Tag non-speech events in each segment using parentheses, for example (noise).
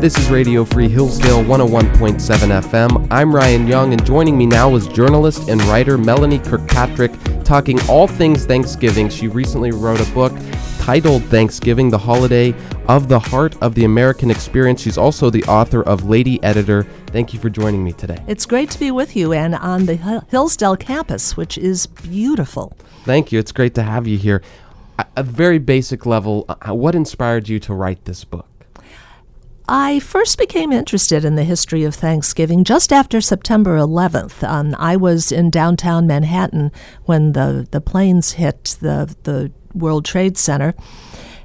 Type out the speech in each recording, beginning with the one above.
This is Radio Free Hillsdale 101.7 FM. I'm Ryan Young, and joining me now is journalist and writer Melanie Kirkpatrick, talking all things Thanksgiving. She recently wrote a book titled Thanksgiving, the Holiday of the Heart of the American Experience. She's also the author of Lady Editor. Thank you for joining me today. It's great to be with you and on the Hillsdale campus, which is beautiful. Thank you. It's great to have you here. A very basic level, uh, what inspired you to write this book? I first became interested in the history of Thanksgiving just after September 11th. Um, I was in downtown Manhattan when the, the planes hit the, the World Trade Center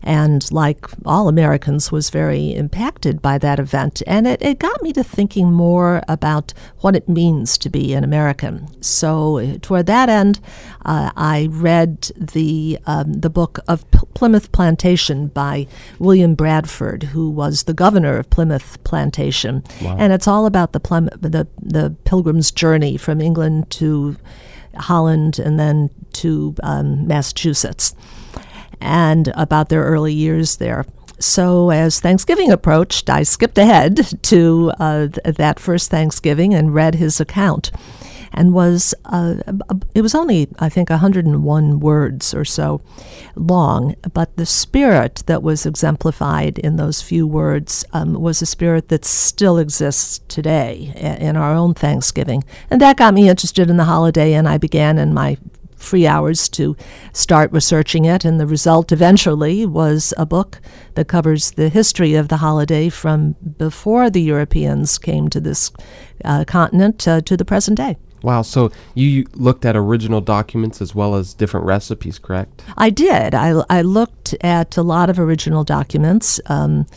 and like all Americans, was very impacted by that event. And it, it got me to thinking more about what it means to be an American. So, toward that end, uh, I read the, um, the book of P- Plymouth Plantation by William Bradford, who was the governor of Plymouth Plantation. Wow. And it's all about the, Plym- the, the pilgrim's journey from England to Holland and then to um, Massachusetts and about their early years there. So, as Thanksgiving approached, I skipped ahead (laughs) to uh, th- that first Thanksgiving and read his account. And was uh, it was only I think 101 words or so long, but the spirit that was exemplified in those few words um, was a spirit that still exists today in our own Thanksgiving, and that got me interested in the holiday. And I began in my free hours to start researching it, and the result eventually was a book that covers the history of the holiday from before the Europeans came to this uh, continent uh, to the present day. Wow, so you looked at original documents as well as different recipes, correct? I did. I, I looked at a lot of original documents. Um,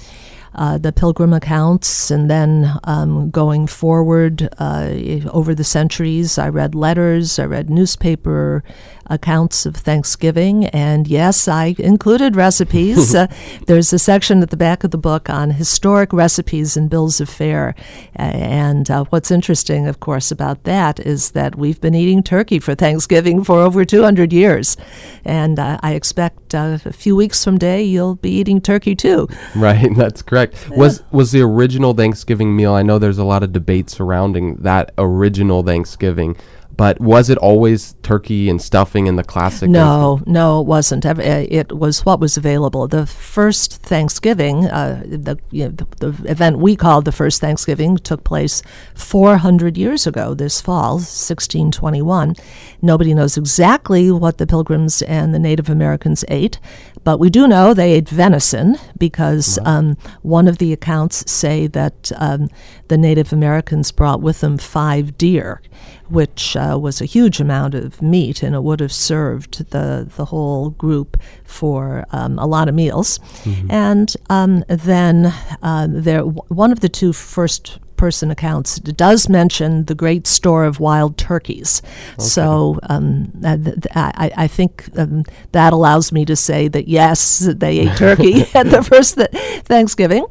uh, the pilgrim accounts, and then um, going forward uh, over the centuries, I read letters, I read newspaper accounts of Thanksgiving, and yes, I included recipes. (laughs) uh, there's a section at the back of the book on historic recipes and bills of fare, and uh, what's interesting, of course, about that is that we've been eating turkey for Thanksgiving for over 200 years, and uh, I expect a few weeks from today you'll be eating turkey too. (laughs) Right, that's correct correct. Was was the original Thanksgiving meal? I know there's a lot of debate surrounding that original Thanksgiving. But was it always turkey and stuffing and the classic? No, no, it wasn't. Uh, it was what was available. The first Thanksgiving, uh, the, you know, the, the, event we called the first Thanksgiving, took place 400 years ago this fall, 1621. Nobody knows exactly what the Pilgrims and the Native Americans ate, but we do know they ate venison because um, one of the accounts say that um, the Native Americans brought with them five deer which uh, was a huge amount of meat, and it would have served the the whole group for um, a lot of meals. Mm-hmm. And um, then uh, there, one of the two first person accounts does mention the great store of wild turkeys. Okay. So um, I, I, think um, that allows me to say that yes, they ate turkey (laughs) at the first th- Thanksgiving,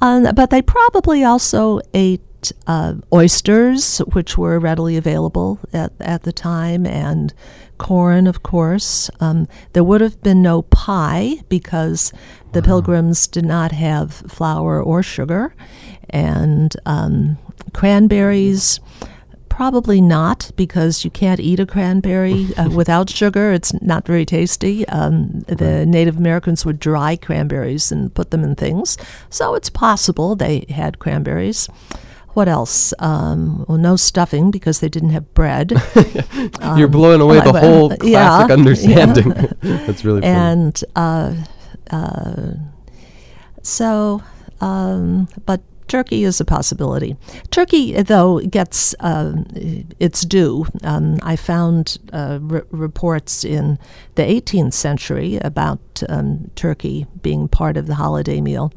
um, but they probably also ate uh, oysters, which were readily available at, at the time, and corn, of course. Um, there would have been no pie because the pilgrims did not have flour or sugar, and um, cranberries. Probably not, because you can't eat a cranberry (laughs) uh, without sugar. It's not very tasty. Um, the Native Americans would dry cranberries and put them in things, so it's possible they had cranberries. What else? Um, well, no stuffing because they didn't have bread. (laughs) um, You're blowing away the whole classic yeah, understanding. Yeah. (laughs) That's really funny. And uh, uh, so, um, but turkey is a possibility. Turkey, though, gets uh, its due. Um, I found uh, r- reports in the 18th century about um, turkey being part of the holiday meal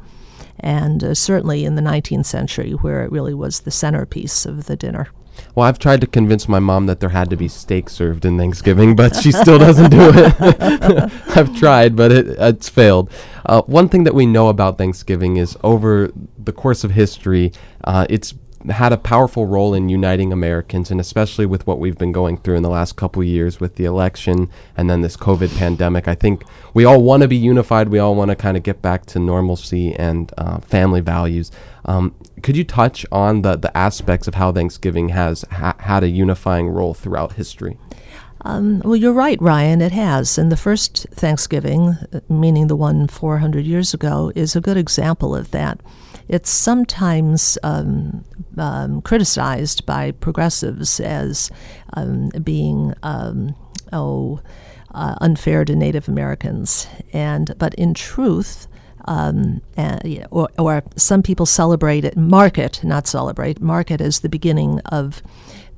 and uh, certainly in the 19th century, where it really was the centerpiece of the dinner. Well, I've tried to convince my mom that there had to be steak served in Thanksgiving, but she still doesn't do it. (laughs) I've tried, but it, it's failed. Uh, one thing that we know about Thanksgiving is over the course of history, uh, it's had a powerful role in uniting Americans, and especially with what we've been going through in the last couple years with the election and then this COVID pandemic. I think we all want to be unified. We all want to kind of get back to normalcy and uh, family values. Um, could you touch on the, the aspects of how Thanksgiving has ha- had a unifying role throughout history? Um, well, you're right, Ryan. It has. And the first Thanksgiving, uh, meaning the one 400 years ago, is a good example of that. It's sometimes um, um, criticized by progressives as um, being, um, oh, uh, unfair to Native Americans. And but in truth, um, and, or, or, some people celebrate it, mark it, not celebrate, mark it as the beginning of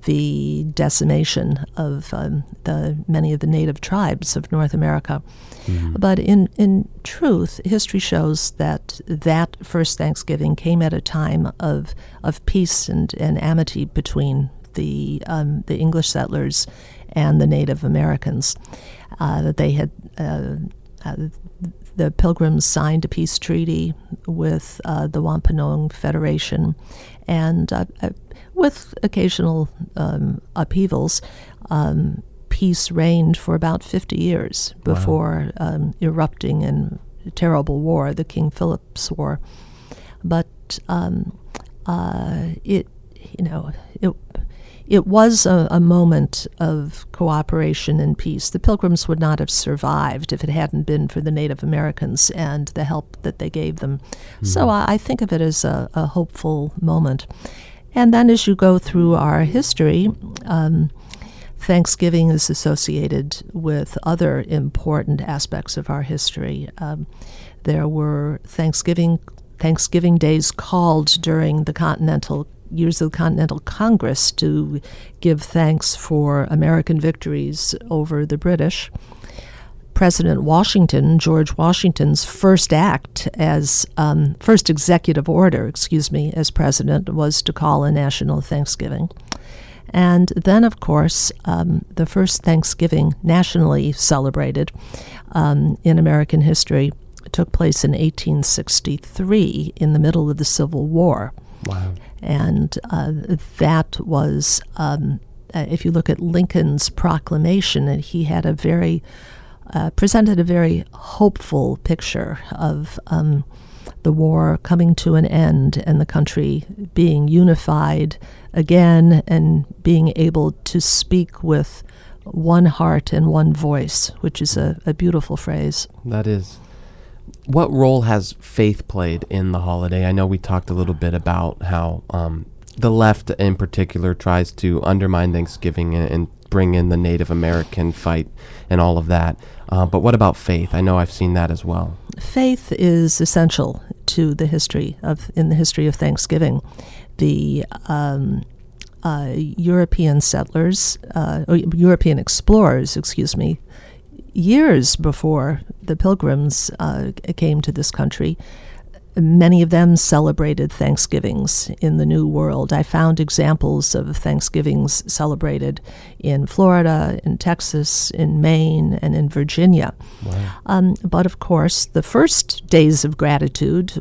the decimation of um, the many of the native tribes of North America. Mm-hmm. But in, in truth, history shows that that first Thanksgiving came at a time of, of peace and, and amity between the, um, the English settlers and the Native Americans. Uh, that they had uh, uh, the Pilgrims signed a peace treaty with uh, the Wampanoag Federation, and uh, uh, with occasional um, upheavals, um, peace reigned for about 50 years before wow. um, erupting in terrible war, the King Philip's War. But um, uh, it, you know, it it was a, a, moment of cooperation and peace. The Pilgrims would not have survived if it hadn't been for the Native Americans and the help that they gave them. Mm-hmm. So I, I, think of it as a, a, hopeful moment. And then as you go through our history, um, Thanksgiving is associated with other important aspects of our history. Um, there were Thanksgiving Thanksgiving days called during the Continental years of the Continental Congress to give thanks for American victories over the British. President Washington, George Washington's first act as um, first executive order, excuse me, as president was to call a national Thanksgiving. And then, of course, um, the first Thanksgiving nationally celebrated um, in American history took place in 1863 in the middle of the Civil War. Wow. And uh, that was, um, uh, if you look at Lincoln's proclamation, that he had a very, uh, presented a very hopeful picture of um, the war coming to an end and the country being unified again and being able to speak with one heart and one voice, which is a, a beautiful phrase. That is what role has faith played in the holiday? I know we talked a little bit about how um, the left, in particular, tries to undermine Thanksgiving and, and, bring in the Native American fight and all of that. Uh, but what about faith? I know I've seen that as well. Faith is essential to the history of in the history of Thanksgiving. The um, uh, European settlers, uh, European explorers, excuse me, years before the pilgrims uh, came to this country, many of them celebrated Thanksgivings in the New World. I found examples of Thanksgivings celebrated in Florida, in Texas, in Maine, and in Virginia. Wow. Um, but of course, the first days of gratitude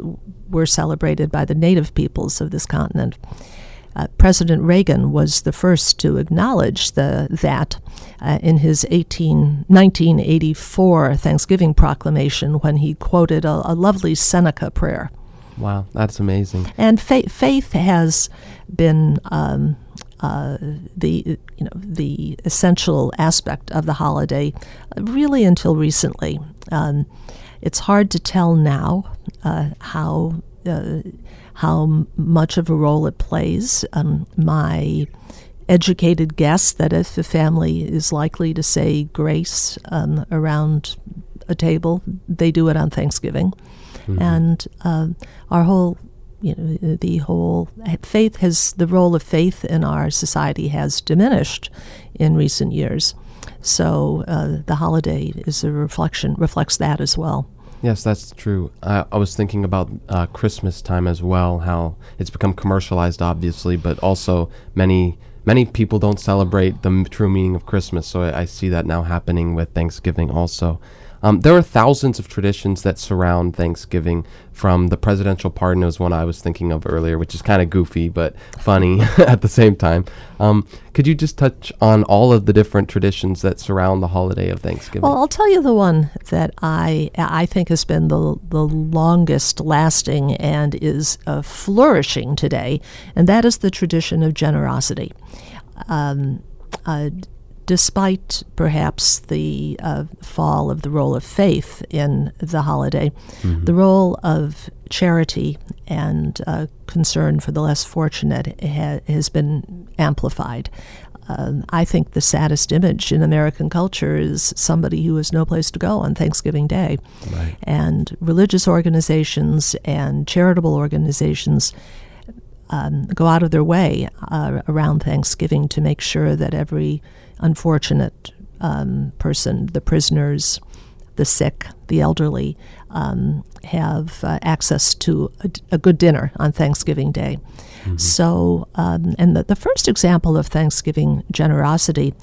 were celebrated by the native peoples of this continent. Uh, President Reagan was the first to acknowledge the, that uh, in his 18, 1984 Thanksgiving proclamation when he quoted a, a lovely Seneca prayer. Wow, that's amazing. And fa- faith has been um, uh, the you know the essential aspect of the holiday, uh, really until recently. Um, it's hard to tell now uh, how uh, how much of a role it plays. Um, my educated guess that if a family is likely to say grace um, around a table, they do it on Thanksgiving. Mm-hmm. And uh, our whole, you know, the whole faith has, the role of faith in our society has diminished in recent years. So uh, the holiday is a reflection, reflects that as well. Yes, that's true. I, I was thinking about uh, Christmas time as well, how it's become commercialized, obviously, but also many many people don't celebrate the m- true meaning of Christmas. So I, I, see that now happening with Thanksgiving also. Um, there are thousands of traditions that surround Thanksgiving, from the presidential pardon was one I was thinking of earlier, which is kind of goofy but funny (laughs) at the same time. Um, could you just touch on all of the different traditions that surround the holiday of Thanksgiving? Well, I'll tell you the one that I I think has been the the longest lasting and is uh, flourishing today, and that is the tradition of generosity. Um, uh, despite perhaps the uh, fall of the role of faith in the holiday, mm-hmm. the role of charity and uh, concern for the less fortunate ha- has been amplified. Uh, I think the saddest image in American culture is somebody who has no place to go on Thanksgiving Day. Right. And religious organizations and charitable organizations um, go out of their way uh, around Thanksgiving to make sure that every unfortunate um, person, the prisoners, the sick, the elderly, um, have uh, access to a, a, good dinner on Thanksgiving Day. Mm-hmm. So, um, and the, the first example of Thanksgiving generosity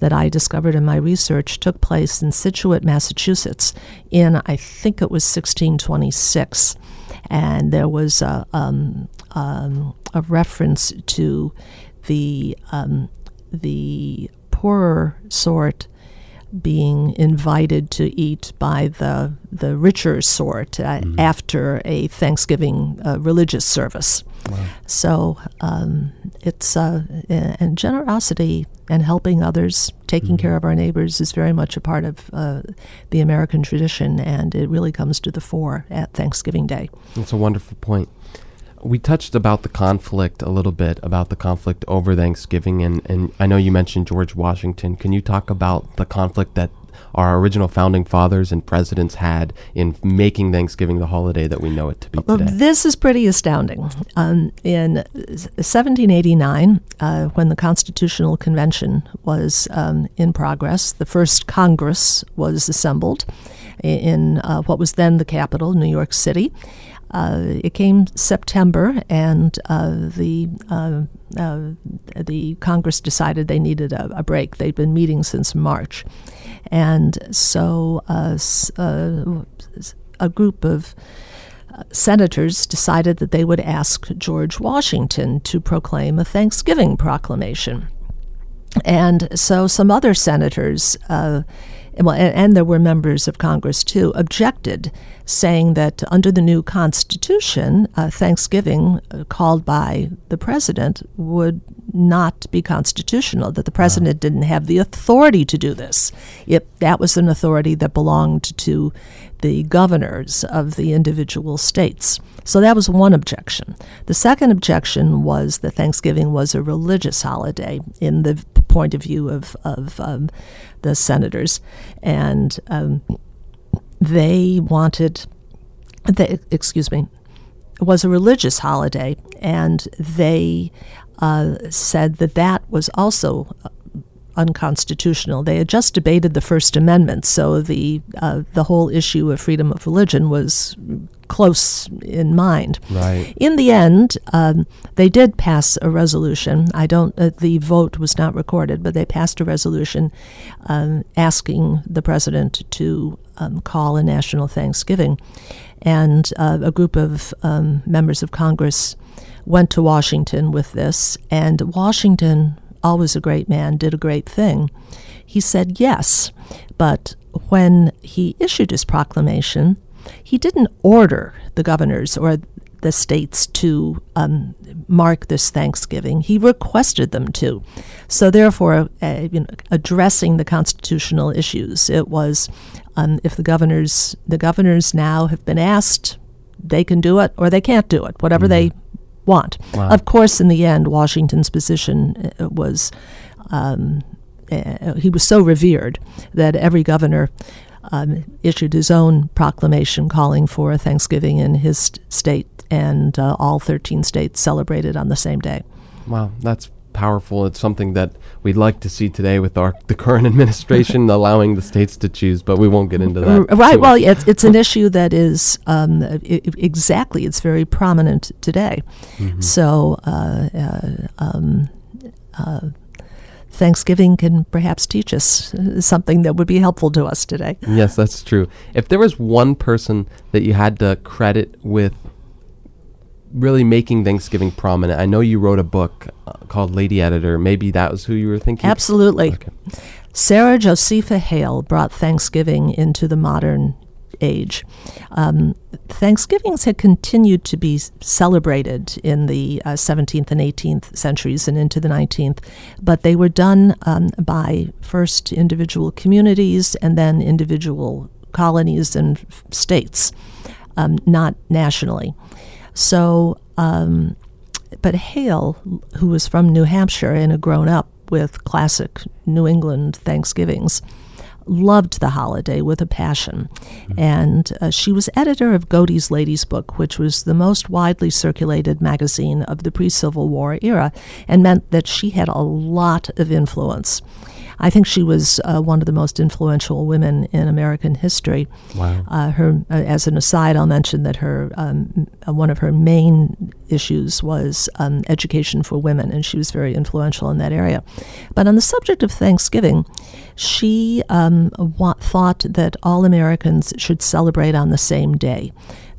that I discovered in my research took place in Scituate, Massachusetts, in I think it was 1626. And there was a, um, um, a reference to the um, the poorer sort being invited to eat by the the richer sort uh, mm-hmm. after a Thanksgiving uh, religious service. Wow. So um, it's uh, and generosity and helping others, taking mm-hmm. care of our neighbors, is very much a part of uh, the American tradition, and it really comes to the fore at Thanksgiving Day. That's a wonderful point we touched about the conflict a little bit about the conflict over Thanksgiving, and, and I know you mentioned George Washington. Can you talk about the conflict that our original founding fathers and presidents had in making Thanksgiving the holiday that we know it to be today? This is pretty astounding. Um, in 1789, uh, when the Constitutional Convention was um, in progress, the first Congress was assembled in uh, what was then the capital, New York City. Uh, it came September, and uh, the uh, uh, the Congress decided they needed a, a, break. They'd been meeting since March, and so uh, a group of senators decided that they would ask George Washington to proclaim a Thanksgiving proclamation. And so some other senators well, and, and, there were members of Congress too, objected, saying that under the new Constitution, uh, Thanksgiving uh, called by the president would not be constitutional, that the president didn't have the authority to do this. It, that was an authority that belonged to the governors of the individual states. So that was one objection. The second objection was that Thanksgiving was a religious holiday in the point of view of, of um, the senators. And um, they wanted, they, excuse me, it was a religious holiday, and they uh, said that that was also unconstitutional. They had just debated the First Amendment, so the uh, the whole issue of freedom of religion was close in mind. Right. In the end, um, they did pass a resolution. I don't. Uh, the vote was not recorded, but they passed a resolution um, asking the president to um, call a national Thanksgiving, and uh, a group of um, members of Congress went to Washington with this, and Washington always a great man, did a great thing. He said yes, but when he issued his proclamation, he didn't order the governors or the states to um, mark this Thanksgiving. He requested them to. So, therefore, uh, you know, addressing the constitutional issues, it was um, if the governors the governors now have been asked, they can do it or they can't do it, whatever mm-hmm. they want. Wow. Of course, in the end, Washington's position uh, was um, uh, he was so revered that every governor um, issued his own proclamation calling for a Thanksgiving in his state, and uh, all 13 states celebrated on the same day. Wow, that's powerful. It's something that we'd like to see today with our the current (laughs) administration (laughs) allowing the states to choose, but we won't get into that. Right. Well, it's it's an issue that is um, exactly. It's very prominent today. Mm-hmm. So. Uh, uh, um, uh, Thanksgiving can perhaps teach us something that would be helpful to us today. Yes, that's true. If there was one person that you had to credit with really making Thanksgiving prominent, I know you wrote a book uh, called Lady Editor. Maybe that was who you were thinking? Absolutely. Okay. Sarah Josepha Hale brought Thanksgiving into the modern age. Um, Thanksgivings had continued to be celebrated in the uh, 17th and 18th centuries and into the 19th, but they were done um, by first individual communities and then individual colonies and f- states, um, not nationally. So, um, but Hale, who was from New Hampshire and had grown up with classic New England Thanksgivings, loved the holiday with a passion. And uh, she was editor of Godey's Lady's Book, which was the most widely circulated magazine of the pre Civil War era, and meant that she had a lot of influence. I think she was uh, one of the most influential women in American history. Wow. Uh, her, uh, as an aside, I'll mention that her um, uh, one of her main issues was um, education for women, and she was very influential in that area. But on the subject of Thanksgiving, she um, wa- thought that all Americans should celebrate on the same day.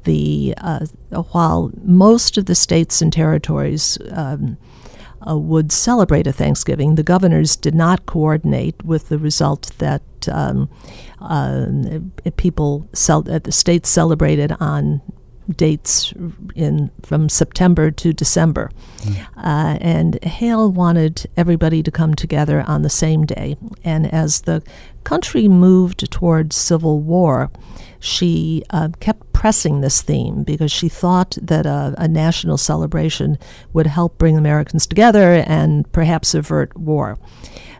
The uh, while most of the states and territories um, uh, would celebrate a Thanksgiving. The governors did not coordinate with the result that um, uh, people, cel- uh, the states celebrated on dates in from September to December. Uh, and Hale wanted everybody to come together on the same day. And as the country moved towards civil war, she uh, kept pressing this theme because she thought that a, a national celebration would help bring Americans together and perhaps avert war.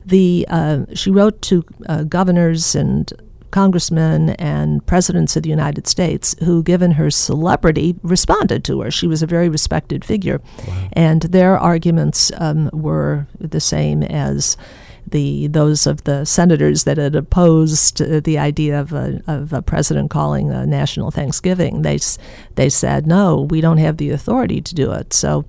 The uh, she wrote to uh, governors and congressmen and presidents of the United States who, given her celebrity, responded to her. She was a very respected figure, and their arguments um, were the same as the those of the senators that had opposed the idea of a, of a president calling a national Thanksgiving. They they said no, we don't have the authority to do it. So.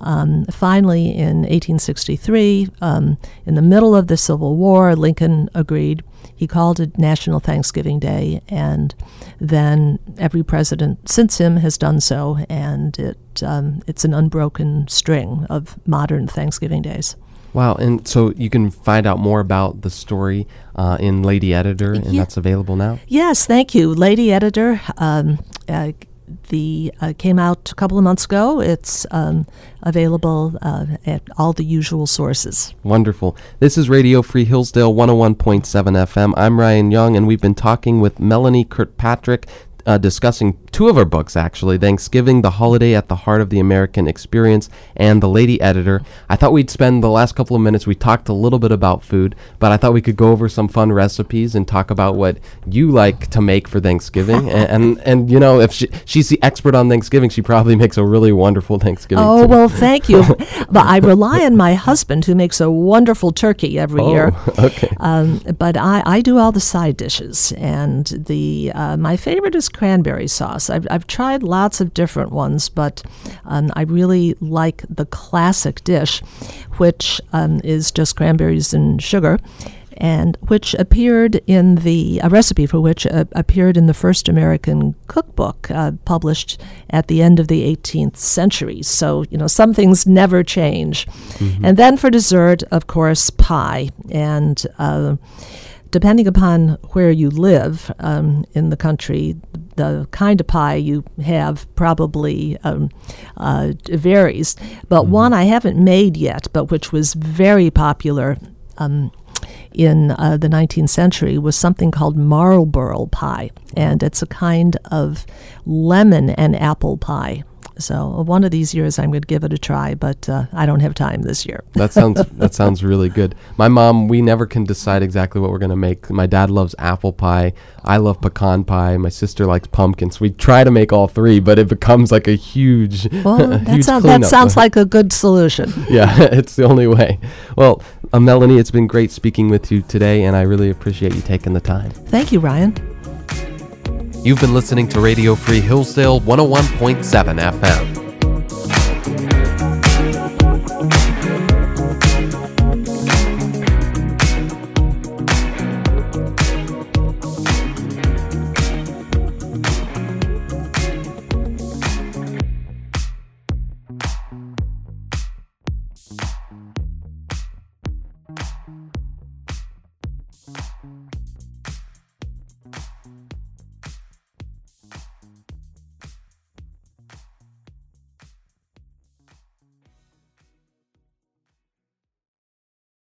Um, finally, in 1863, um, in the middle of the Civil War, Lincoln agreed. He called it National Thanksgiving Day, and then every president since him has done so, and it um, it's an unbroken string of modern Thanksgiving days. Wow, and so you can find out more about the story uh, in Lady Editor, and Yeah. that's available now. Yes, thank you, Lady Editor. Um, uh, the uh, came out a couple of months ago. It's um, available uh, at all the usual sources. Wonderful. This is Radio Free Hillsdale 101.7 FM. I'm Ryan Young, and we've been talking with Melanie Kirkpatrick. Uh, discussing two of her books, actually Thanksgiving, The Holiday at the Heart of the American Experience, and The Lady Editor. I thought we'd spend the last couple of minutes, we talked a little bit about food, but I thought we could go over some fun recipes and talk about what you like to make for Thanksgiving. and, and, and, you know, if she, she's the expert on Thanksgiving, she probably makes a really wonderful Thanksgiving. Oh well, thank you. (laughs) but I rely on my husband, who makes a wonderful turkey every year. Oh, (laughs) okay. Um, but I, I do all the side dishes, and the uh, my favorite is cranberry sauce. I've, I've tried lots of different ones, but um, I really like the classic dish, which um, is just cranberries and sugar. And which appeared in the a recipe for which uh, appeared in the first American cookbook uh, published at the end of the 18th century. So you know some things never change. And then for dessert, of course, pie and. Uh, depending upon where you live um, in the country, the kind of pie you have probably um, uh, varies. But one I haven't made yet, but which was very popular. Um, in uh, the 19th century was something called Marlborough pie, and it's a kind of lemon and apple pie. So uh, one of these years I'm going to give it a try, but uh, I don't have time this year. (laughs) That sounds (laughs) that sounds really good. My mom, we never can decide exactly what we're gonna make. My dad loves apple pie. I love pecan pie. My sister likes pumpkins. We try to make all three, but it becomes like a huge, (laughs) Well, that, huge sound, that sounds like a good solution. yeah, it's the only way. Well, uh, Melanie, it's been great speaking with you today, and I really appreciate you taking the time. Thank you, Ryan. You've been listening to Radio Free Hillsdale 101.7 FM.